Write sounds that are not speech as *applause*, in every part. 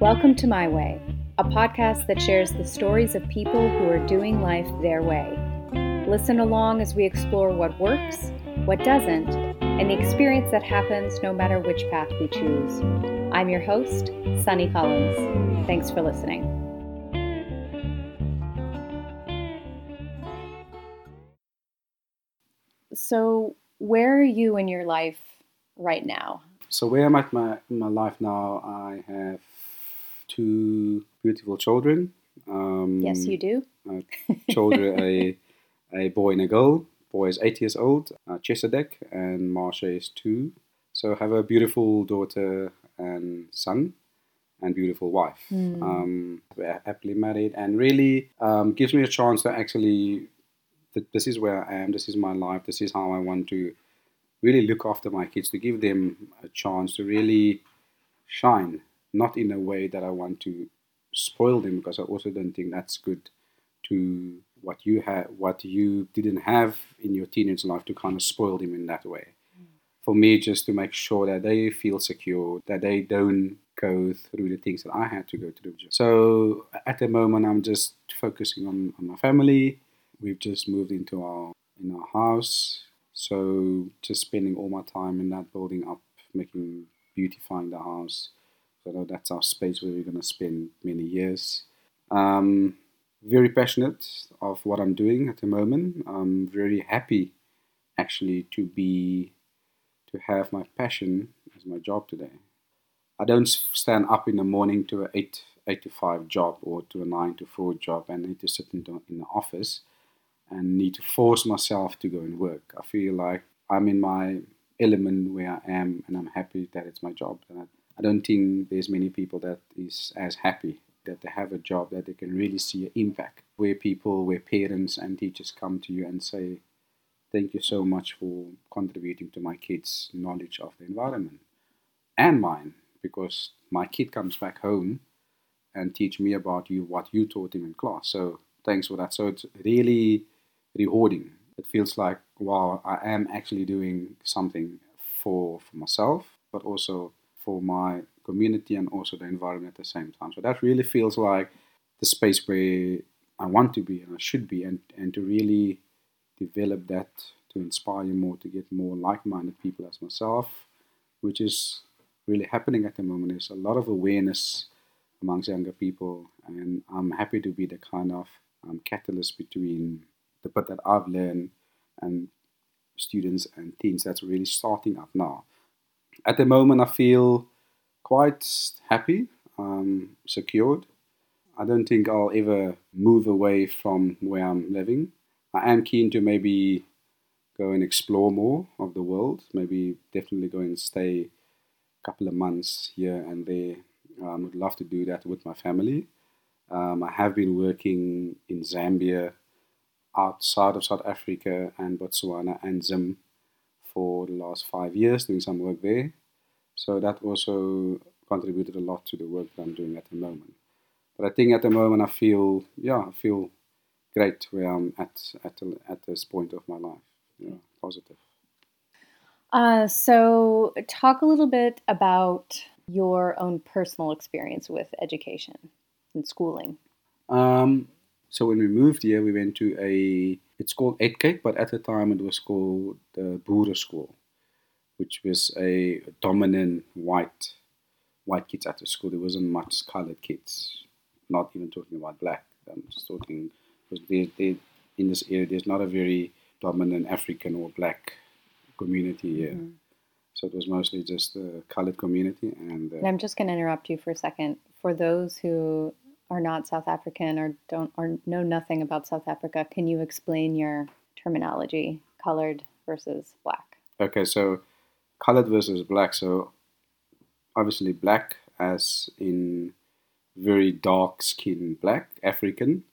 Welcome to My Way, a podcast that shares the stories of people who are doing life their way. Listen along as we explore what works, what doesn't, and the experience that happens no matter which path we choose. I'm your host, Sunny Collins. Thanks for listening. So, where are you in your life right now? So where I'm at my in my life now, I have two beautiful children. Um, Yes, you do. uh, children, a *laughs* a boy and a girl. Boy is eight years old, uh, Chesedek, and Marsha is two. So I have a beautiful daughter and son, and beautiful wife. Hmm. Um, we're happily married, and really um, gives me a chance to actually. That this is where I am. This is my life. This is how I want to really look after my kids. To give them a chance to really shine, not in a way that I want to spoil them, because I also don't think that's good to what you had, what you didn't have in your teenage life, to kind of spoil them in that way. Mm. For me, just to make sure that they feel secure, that they don't go through the things that I had to go through. So at the moment, I'm just focusing on, on my family. We've just moved into our in our house, so just spending all my time in that building up, making beautifying the house. So that- that's our space where we're going to spend many years. Um, very passionate of what I'm doing at the moment. I'm very happy, actually, to be to have my passion as my job today. I don't stand up in the morning to an eight eight to five job or to a nine to four job and need to sit in the, in the office and need to force myself to go and work. I feel like I'm in my element where I am and I'm happy that it's my job. And I don't think there's many people that is as happy that they have a job that they can really see an impact. Where people, where parents and teachers come to you and say, "Thank you so much for contributing to my kids' knowledge of the environment and mine," because my kid comes back home and teach me about you what you taught him in class. So thanks for that. So it's really rewarding. It feels like wow, I am actually doing something for for myself, but also for my community and also the environment at the same time. So that really feels like the space where I want to be and I should be, and and to really develop that to inspire more to get more like-minded people as myself, which is really happening at the moment. There's a lot of awareness amongst younger people, and I'm happy to be the kind of um, catalyst between the bit that I've learned and students and teens that's really starting up now. At the moment, I feel quite happy, um, secured. I don't think I'll ever move away from where I'm living. I am keen to maybe go and explore more of the world. Maybe definitely go and stay a couple of months here and there. Um, would love to do that with my family. Um, I have been working in Zambia, outside of South Africa and Botswana and Zim for the last five years, doing some work there. So that also contributed a lot to the work that I'm doing at the moment. But I think at the moment I feel, yeah, I feel great where I'm at at, at this point of my life. Yeah, positive. Uh, so, talk a little bit about your own personal experience with education and schooling. Um, so when we moved here, we went to a. It's called Edcake, but at the time it was called the Boere School, which was a dominant white white kids at the school. There wasn't much colored kids. Not even talking about black. I'm just talking because they, they, in this area there's not a very dominant African or black community here. Mhm. So it was mostly just the colored community and. Uh, And I'm just going to interrupt you for a second. For those who are not South African or don't or know nothing about South Africa, can you explain your terminology, colored versus black? Okay, so colored versus black. So obviously black as in very dark skin black, African,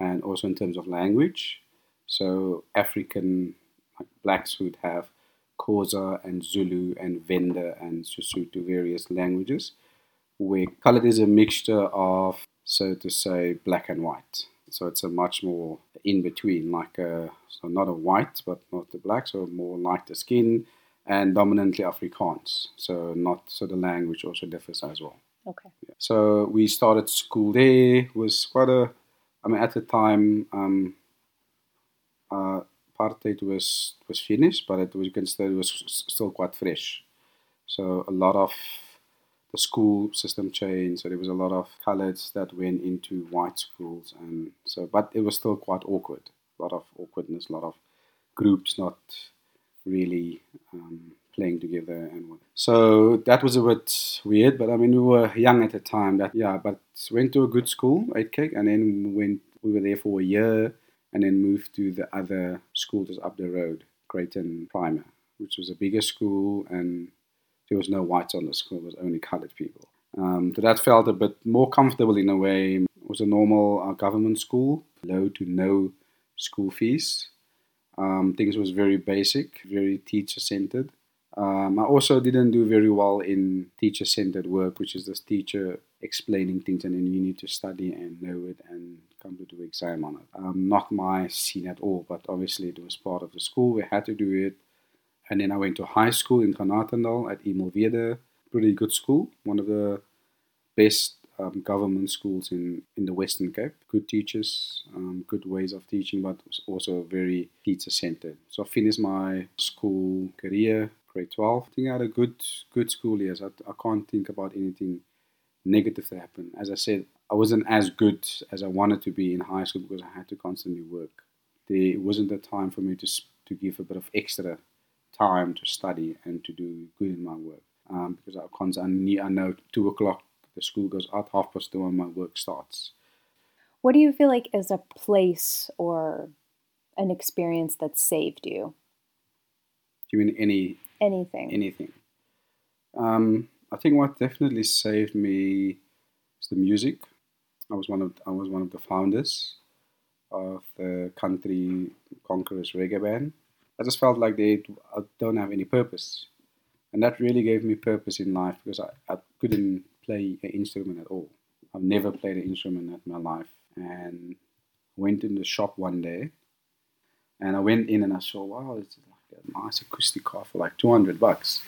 and also in terms of language. So African blacks would have Xhosa and Zulu and Venda and Sesotho, various languages, where colored is a mixture of, so to say, black and white. So it's a much more in between, like a, so not a white, but not the black, so more lighter skin and dominantly Afrikaans. So not so the language also differs as well. Okay. Yeah. So we started school there. Was quite a, I mean, at the time, um, uh, apartheid was was finished, but it was you can say it was still quite fresh. So a lot of the school system changed. So there was a lot of coloreds that went into white schools, and so but it was still quite awkward. A lot of awkwardness, a lot of groups not really um, playing together and. So that was a bit weird, but I mean we were young at the time. That yeah, but went to a good school, Eight Cake, and then went. We were there for a year, and then moved to the other school just up the road, Greyton Primer, which was a bigger school, and there was no whites on the school. It was only coloured people. Um, so that felt a bit more comfortable in a way. It was a normal uh, government school, low to no school fees. Um, things was very basic, very teacher centered. Um, I also didn't do very well in teacher centered work, which is this teacher explaining things and then you need to study and know it and come to do exam on it. Um, not my scene at all, but obviously it was part of the school. We had to do it. And then I went to high school in Genadendal at Emil Weder, pretty good school, one of the best um, government schools in, in the Western Cape. Good teachers, um, good ways of teaching, but also very teacher centered. So I finished my school career grade 12. I think I had a good good school years. I, I can't think about anything negative that happened. As I said, I wasn't as good as I wanted to be in high school because I had to constantly work. There wasn't the time for me to to give a bit of extra time to study and to do good in my work. Um, because I constantly I know two o'clock the school goes out, half past two, and my work starts. What do you feel like is a place or an experience that saved you? Do you mean any anything? Anything. Um, I think what definitely saved me is the music. I was one of I was one of the founders of the Country Conquerers reggae band. I just felt like they uh, don't have any purpose, and that really gave me purpose in life because I, I couldn't play an instrument at all. I've never played an instrument in my life, and went in the shop one day, and I went in and I saw wow, it's like a nice acoustic car for like 200 bucks.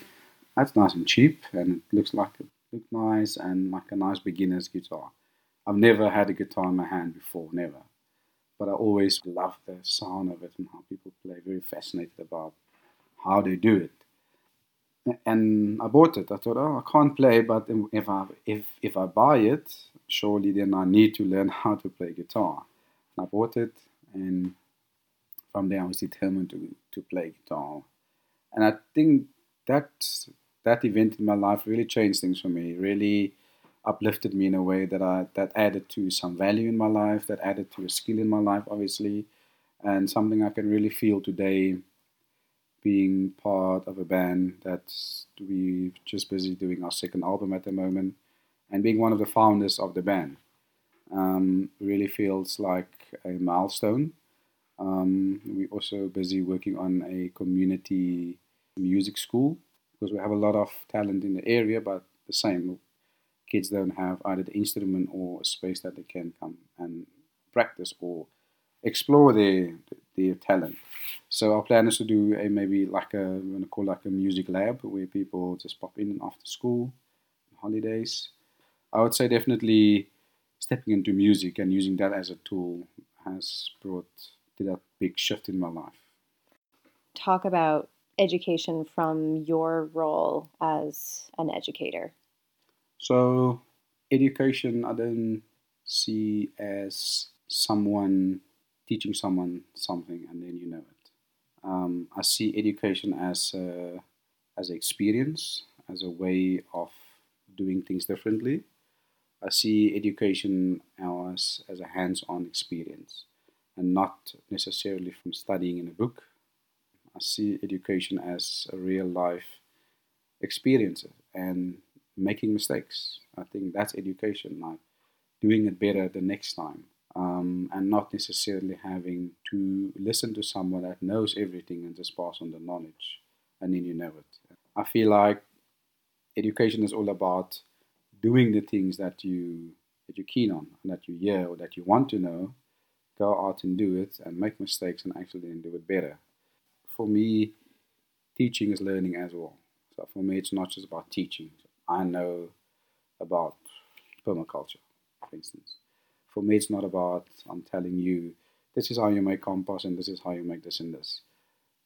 That's nice and cheap, and it looks like it looks nice and like a nice beginner's guitar. I've never had a guitar in my hand before, never. But I always love the sound of it and how people play. Very fascinated about how they do it. And I bought it. I thought, oh, I can't play, but if I if if I buy it, surely then I need to learn *laughs* how to play guitar. And I bought it, and from there I was determined to, to play guitar. And I think that that event in my life really changed things for me. Really uplifted me in a way that I that added to some value in my life, that added to a skill in my life, obviously, and something I can really feel today. Being part of a band that we're just busy doing our second album at the moment, and being one of the founders of the band, um, really feels like a milestone um, we're also busy working on a community music school because we have a lot of talent in the area, but the same kids don't have either the instrument or a space that they can come and practice or explore their their talent. So our plan is to do a maybe like a we're gonna call like a music lab where people just pop in after school, holidays. I would say definitely stepping into music and using that as a tool has brought did a big shift in my life. Talk about education from your role as an educator. So, education I don't see as someone teaching someone something and then you know it. Um, I see education as a, as an experience, as a way of doing things differently. I see education as, as a hands-on experience and not necessarily from studying in a book. I see education as a real life experience and making mistakes. I think that's education, like doing it better the next time. Um, and not necessarily having to listen to someone that knows everything and just pass on the knowledge and then you know it. I feel like education is all about doing the things that you that you're keen on and that you hear or that you want to know go out and do it and make mistakes and actually then do it better. For me, teaching is learning as well. So for me, it's not just about teaching. I know about permaculture, for instance. For me, it's not about I'm telling you this is how you make compost and this is how you make this and this.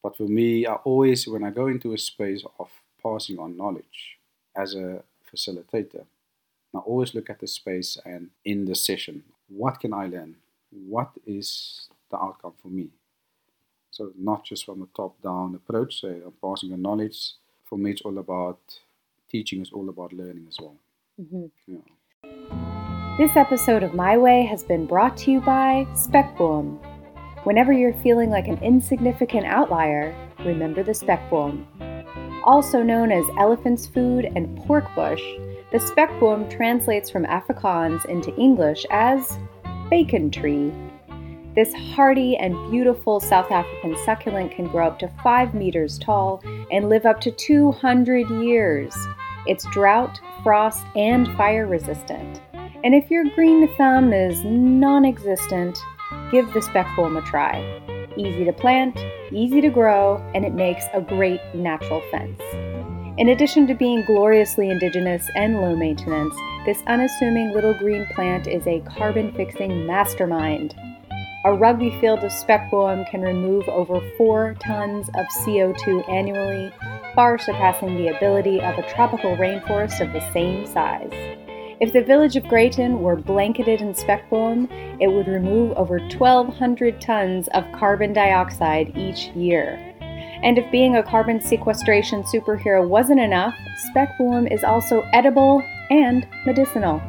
But for me, I always, when I go into a space of passing on knowledge as a facilitator, I always look at the space and in the session, what can I learn? What is the outcome for me? So not just from a top-down approach, say I'm passing on knowledge. For me, it's all about teaching. Is all about learning as well. Mm-hmm. Yeah. This episode of My Way has been brought to you by Spekboom. Whenever you're feeling like an insignificant outlier, remember the spekboom. Also known as elephant's food and pork bush, the spekboom translates from Afrikaans into English as bacon tree. This hardy and beautiful South African succulent can grow up to 5 meters tall and live up to 200 years. It's drought, frost, and fire resistant. And if your green thumb is non existent, give the spekboom a try. Easy to plant, easy to grow, and it makes a great natural fence. In addition to being gloriously indigenous and low maintenance, this unassuming little green plant is a carbon fixing mastermind. A rugby field of spekboom can remove over 4 tons of CO2 annually, far surpassing the ability of a tropical rainforest of the same size. If the village of Greyton were blanketed in spekboom, it would remove over 1,200 tons of carbon dioxide each year. And if being a carbon sequestration superhero wasn't enough, spekboom is also edible and medicinal.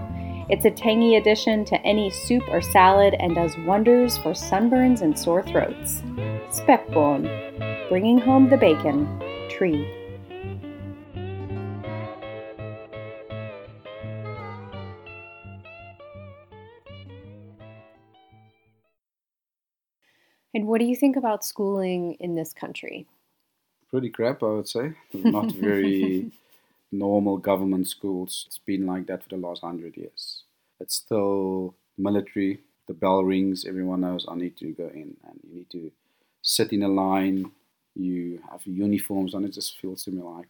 It's a tangy addition to any soup or salad and does wonders for sunburns and sore throats. Spekboom, bringing home the bacon tree. And what do you think about schooling in this country? Pretty crap, I would say. *laughs* Not very normal government schools. It's been like that for the last hundred years. It's still military. The bell rings, everyone knows I need to go in, and you need to sit in a line. You have uniforms on. It just feels to me like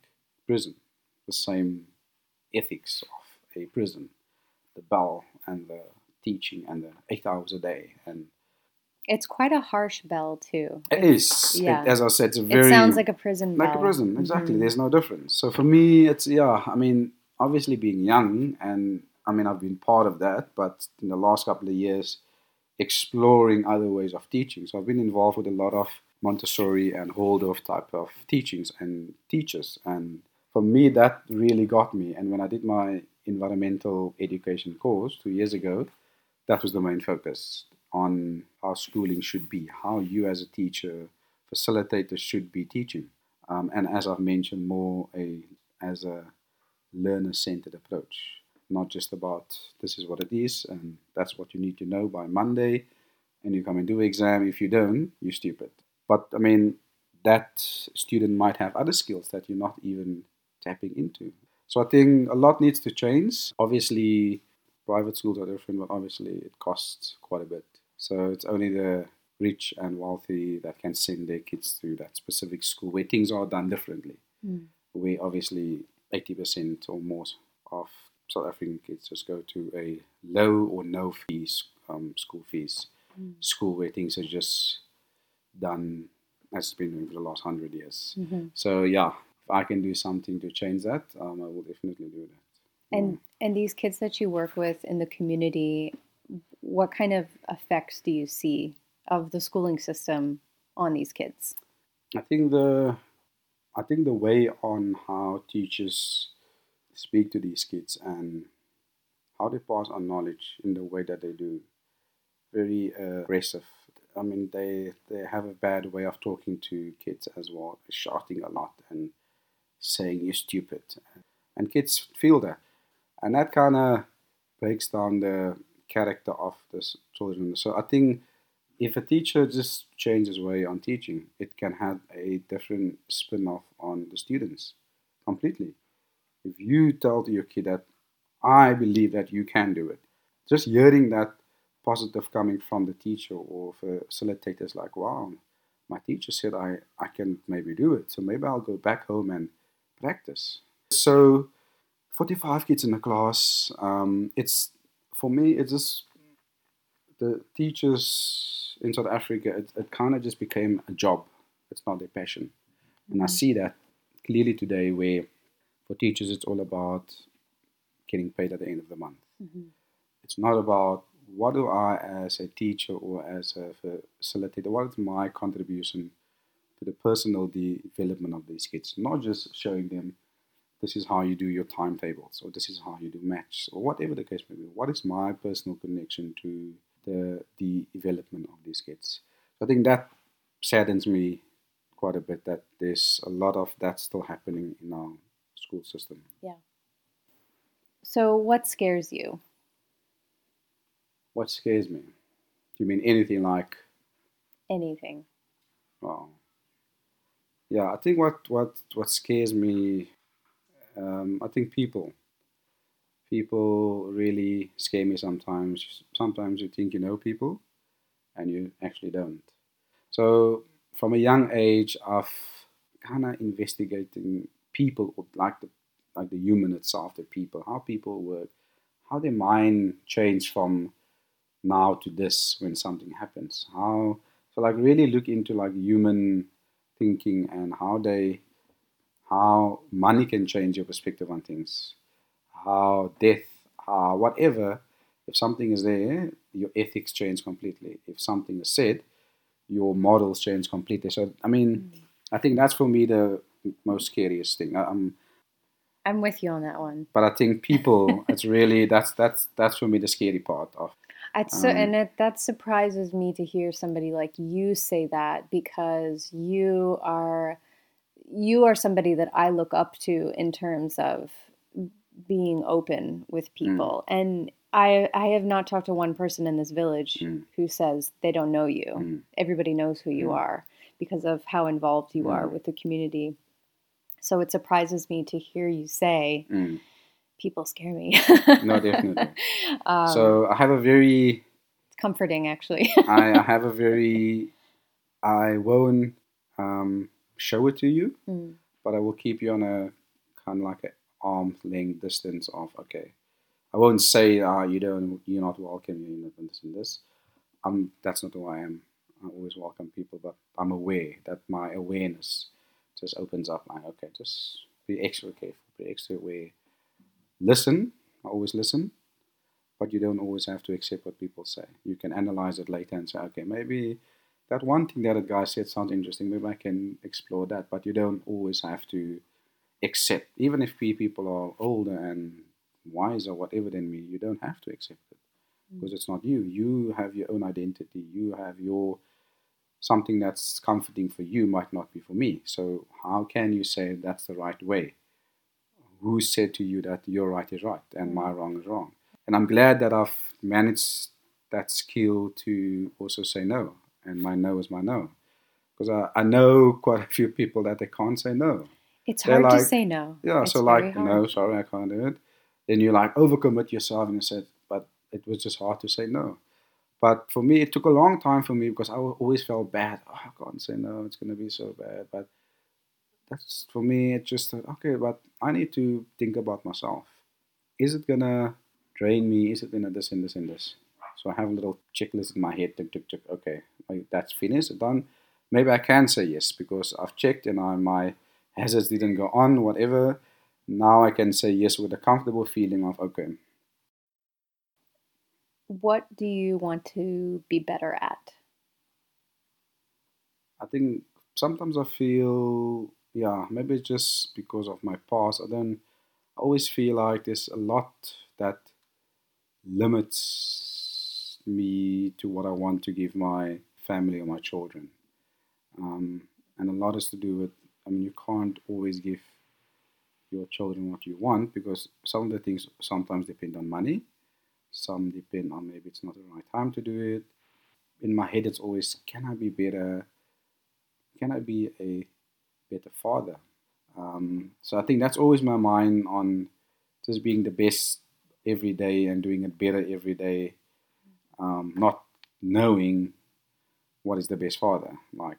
prison. The same ethics of a prison. The bell and the teaching and the eight hours a day and It's quite a harsh bell, too. It is. It- Yeah. as I said, it's a very It sounds like a prison like a prison. Exactly. Mhm. There's no difference. So for me, it's yeah. I mean, obviously being young, and I mean, I've been part of that, but in the last couple of years, exploring other ways of teaching. So I've been involved with a lot of Montessori and Waldorf type of teachings and teachers, and for me, that really got me. And when I did my environmental education course two years ago, that was the main focus on how schooling should be, how you as a teacher, facilitator should be teaching. Um, and as I've mentioned, more a as a learner-centered approach, not just about this is what it is and that's what you need to know by Monday, and you come and do exam. If you don't, you're stupid. But I mean, that student might have other skills that you're not even tapping into. So I think a lot needs to change. Obviously, private schools are different, but obviously it costs quite a bit. So it's only the rich and wealthy that can send their kids to that specific school where things are done differently. Mm. Where obviously 80% or more of South African kids just go to a low or no fees um, school fees Mm. school where things are just done as it's been doing for the last hundred years. Mhm. So yeah, if I can do something to change that, um, I will definitely do that. And and these kids that you work with in the community, what kind of effects do you see of the schooling system on these kids? I think the I think the way on how teachers speak to these kids and how they pass on knowledge in the way that they do, very uh, aggressive. I mean, they they have a bad way of talking to kids as well, shouting a lot and saying you're stupid, and kids feel that, and that kind of breaks down the character of the children. So I think if a teacher just changes way on teaching, it can have a different spin off on the students completely. If you tell your kid that I believe that you can do it, just hearing that positive coming from the teacher or facilitators like, wow, my teacher said I, I can maybe do it, so maybe I'll go back home and practice. So 45 kids in the class. Um, it's for me, it's just the teachers in South Africa. It, it kind of just became a job. It's not their passion, and I mm-hmm. see that clearly today. Where for teachers, it's all about getting paid at the end of the month. Mm-hmm. It's not about what do I, as a teacher or as a facilitator, what is my contribution to the personal development of these kids? Not just showing them this is how you do your timetables or this is how you do match or whatever the case may be. What is my personal connection to the, the development of these kids? I think that saddens me quite a bit that there's a lot of that still happening in our school system. Yeah. So, what scares you? What scares me? Do you mean anything like Anything? Wow. Yeah, I think what what what scares me, um, I think people. People really scare me sometimes. Sometimes you think you know people, and you actually don't. So from a young age, I've kind of investigating people, like the like the human itself, the people, how people work, how their mind change from now to this when something happens. How so like really look into like human thinking and how they how money can change your perspective on things how death how whatever if something is there your ethics change completely. If something is said your models change completely. So i mean i think that's for me the most scariest thing. I, i'm I'm with you on that one. but i think people *laughs* it's really that's that's that's for me the scary part of It's so, Um, and it, that surprises me to hear somebody like you say that because you are you are somebody that I look up to in terms of being open with people and I I have not talked to one person in this village Mm. who says they don't know you. Mm. Everybody knows who you Mm. are because of how involved you are Mm. with the community. So it surprises me to hear you say Mm. people scare me. No, definitely. *laughs* um, so i have a very it's comforting actually. I, I *laughs* have a very i won't um, show it to you Mm. but I will keep you on a kind of like an arm's length distance of okay. I won't say ah you don't you're not welcome you're not this and this. Um that's not who I am. I always welcome people, but I'm aware that my awareness just opens up like okay, just be extra careful, be extra aware. Listen, I always listen, but you don't always have to accept what people say. You can analyze it later and say, okay, maybe that one thing that a guy said sounds interesting. Maybe I can explore that. But you don't always have to accept, even if pe- people are older and wiser, whatever than me. You don't have to accept it mm. because it's not you. You have your own identity. You have your something that's comforting for you might not be for me. So how can you say that's the right way? Who said to you that your right is right and my mm. wrong is wrong? And I'm glad that I've managed that skill to also say no, and my no is my no. Because I, I know quite a few people that they can't say no. It's They're hard to say no. Yeah, It's so like, hard. no, sorry, I can't do it. Then you like overcommit yourself and you said, but it was just hard to say no. But for me, it took a long time for me because I always felt bad. Oh, I can't say no, it's going to be so bad. But that's for me, it just okay, but I need to think about myself. Is it going to drain me? Is it going to this and this and this? So I have a little checklist in my head. Tick, tick, tick. Okay, that's finished, done. Maybe I can say yes because I've checked and I, my hazards didn't go on, whatever. Now I can say yes with a comfortable feeling of, okay, What do you want to be better at? I think sometimes I feel, yeah, maybe it's just because of my past. I don't I always feel like there's a lot that limits me to what I want to give my family or my children. Um, and a lot is to do with, I mean, you can't always give your children what you want because some of the things sometimes depend on money, some depend on maybe it's not the right time to do it. In my head, it's always, can I be better? can I be a better father? Um, so I think that's always my mind on just being the best every day and doing it better every day, um, not knowing what is the best father. Like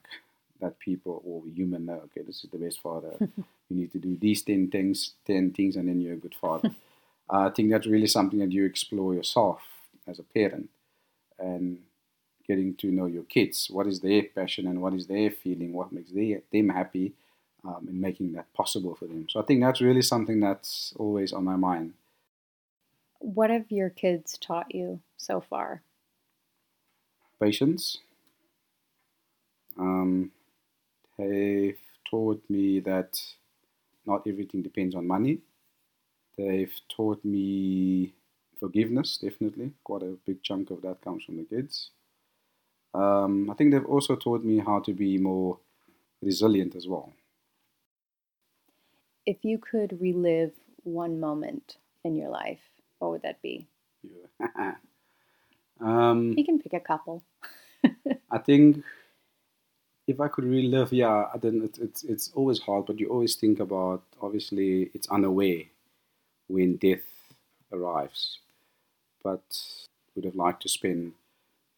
that people or human know. Okay, this is the best father. *laughs* you need to do these ten things, ten things, and then you're a good father. *laughs* I think that's really something that you explore yourself as a parent, and getting to know your kids. What is their passion and what is their feeling? What makes they, them happy? Um, and making that possible for them. So I think that's really something that's always on my mind. What have your kids taught you so far? Patience. Um, they've taught me that not everything depends on money. They've taught me forgiveness, definitely. Quite a big chunk of that comes from the kids. Um, I think they've also taught me how to be more resilient as well. If you could relive one moment in your life, what would that be? Yeah. *laughs* um, you can pick a couple. I think if I could relive, yeah, then it's, it's it's always hard, but you always think about. Obviously, it's unaware when death arrives, but would have liked to spend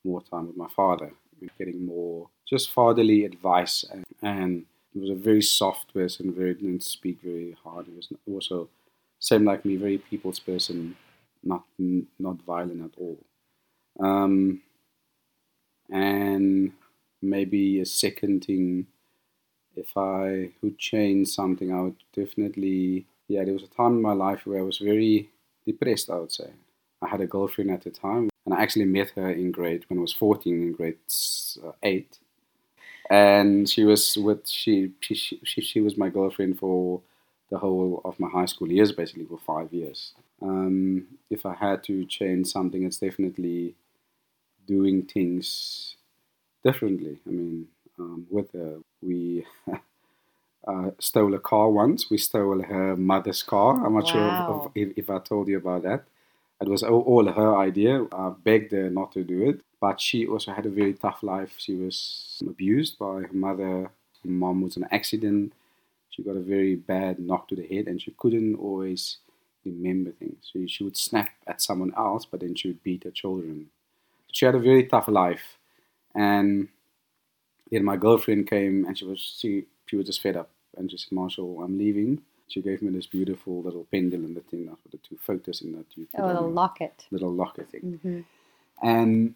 more time with my father, getting more just fatherly advice, and, and he was a very soft person, very didn't speak very hard. He was also same like me, very people's person, not not violent at all. Um, and maybe a second thing, if I would change something, I would definitely. Yeah, there was a time in my life where I was very depressed. I would say I had a girlfriend at the time, and I actually met her in grade when I was fourteen, in grade uh, eight, and she was with she she she, she was my girlfriend for the whole of my high school years, basically for five years. Um, if I had to change something, it's definitely doing things differently. I mean, um, with her, we *laughs* uh, stole a car once. We stole her mother's car. I'm not wow. sure if, if, if, I told you about that. It was all, all her idea. I begged her not to do it, but she also had a very tough life. She was abused by her mother. Her mom was in an accident. She got a very bad knock to the head, and she couldn't always remember things. So she would snap at someone else, but then she would beat her children. She had a very tough life and then my girlfriend came and she was she she was just fed up and she said, Marshall, I'm leaving. She gave me this beautiful little pendulum, the thing that with the two photos in that you oh, a locket, little locket thing. Mm-hmm. And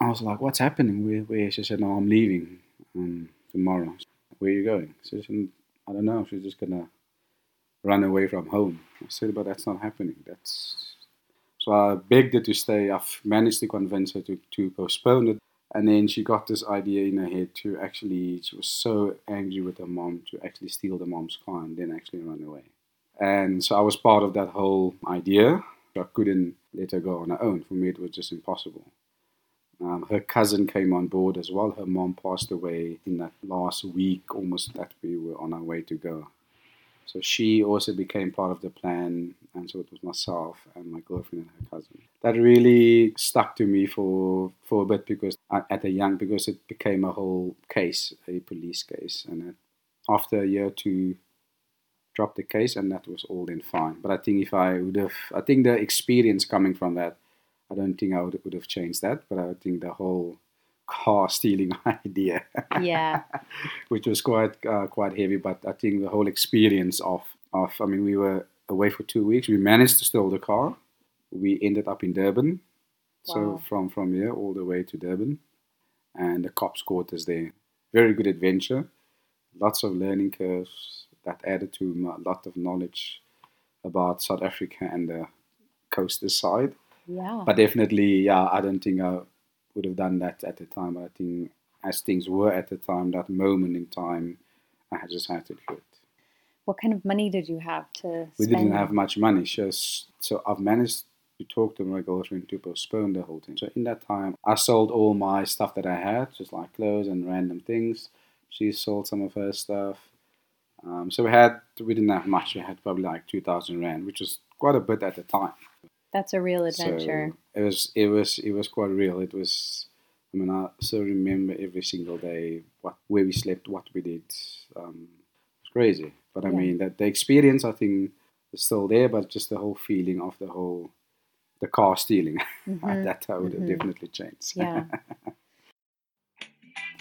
I was like, "What's happening? Where?" where? She said, "No, I'm leaving um, tomorrow." Where are you going? She said, "I don't know. She's just gonna run away from home." I said, "But that's not happening. That's." So I begged her to stay. I've managed to convince her to, to postpone it and then she got this idea in her head to actually, she was so angry with her mom to actually steal the mom's car and then actually run away. And so I was part of that whole idea. I couldn't let her go on her own. For me, it was just impossible. Um, her cousin came on board as well. Her mom passed away in that last week, almost that we were on our way to go. So she also became part of the plan, and so it was myself and my girlfriend and her cousin. That really stuck to me for for a bit because at a young because it became a whole case, a police case, and after a year to drop the case, and that was all then fine. But I think if I would have, I think the experience coming from that, I don't think I would would have changed that. But I think the whole car stealing *laughs* idea. Yeah. *laughs* Which was quite uh, quite heavy, but I think the whole experience of of I mean we were away for two weeks. We managed to steal the car. We ended up in Durban. Wow. So from from here all the way to Durban, and the cops caught us there. Very good adventure. Lots of learning curves that added to a lot of knowledge about South Africa and the coastal side. Yeah. But definitely, yeah, I don't think I would have done that at the time. But I think as things were at the time, that moment in time, I just had to do it. What kind of money did you have to? We spend? didn't have much money, just so I've managed to talk to my girlfriend to postpone the whole thing. So in that time, I sold all my stuff that I had, just like clothes and random things. She sold some of her stuff. Um, so we had we didn't have much. We had probably like two thousand rand, which was quite a bit at the time. That's a real adventure. So it was it was it was quite real. It was I mean I still remember every single day what where we slept, what we did. Um, it was crazy. But I Yeah. mean that the experience I think is still there, but just the whole feeling of the whole the car stealing *laughs* Mhm. that I would have Mhm. definitely changed. Yeah. *laughs*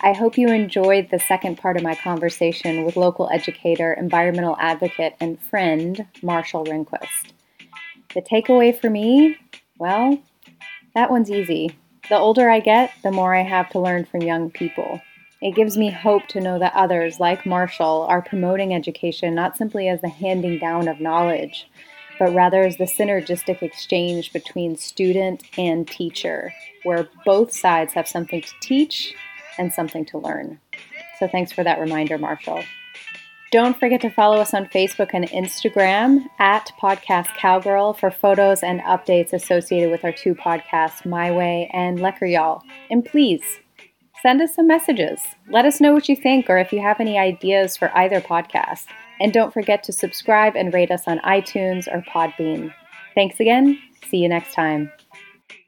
I hope you enjoyed the second part of my conversation with local educator, environmental advocate, and friend, Marshall Rinquest. The takeaway for me, well, that one's easy. The older I get, the more I have to learn from young people. It gives me hope to know that others, like Marshall, are promoting education not simply as the handing down of knowledge, but rather as the synergistic exchange between student and teacher, where both sides have something to teach and something to learn. So thanks for that reminder, Marshall. Don't forget to follow us on Facebook and Instagram at Podcast Cowgirl for photos and updates associated with our two podcasts, My Way and Lekker Y'all. And please send us some messages. Let us know what you think or if you have any ideas for either podcast. And don't forget to subscribe and rate us on iTunes or Podbean. Thanks again. See you next time.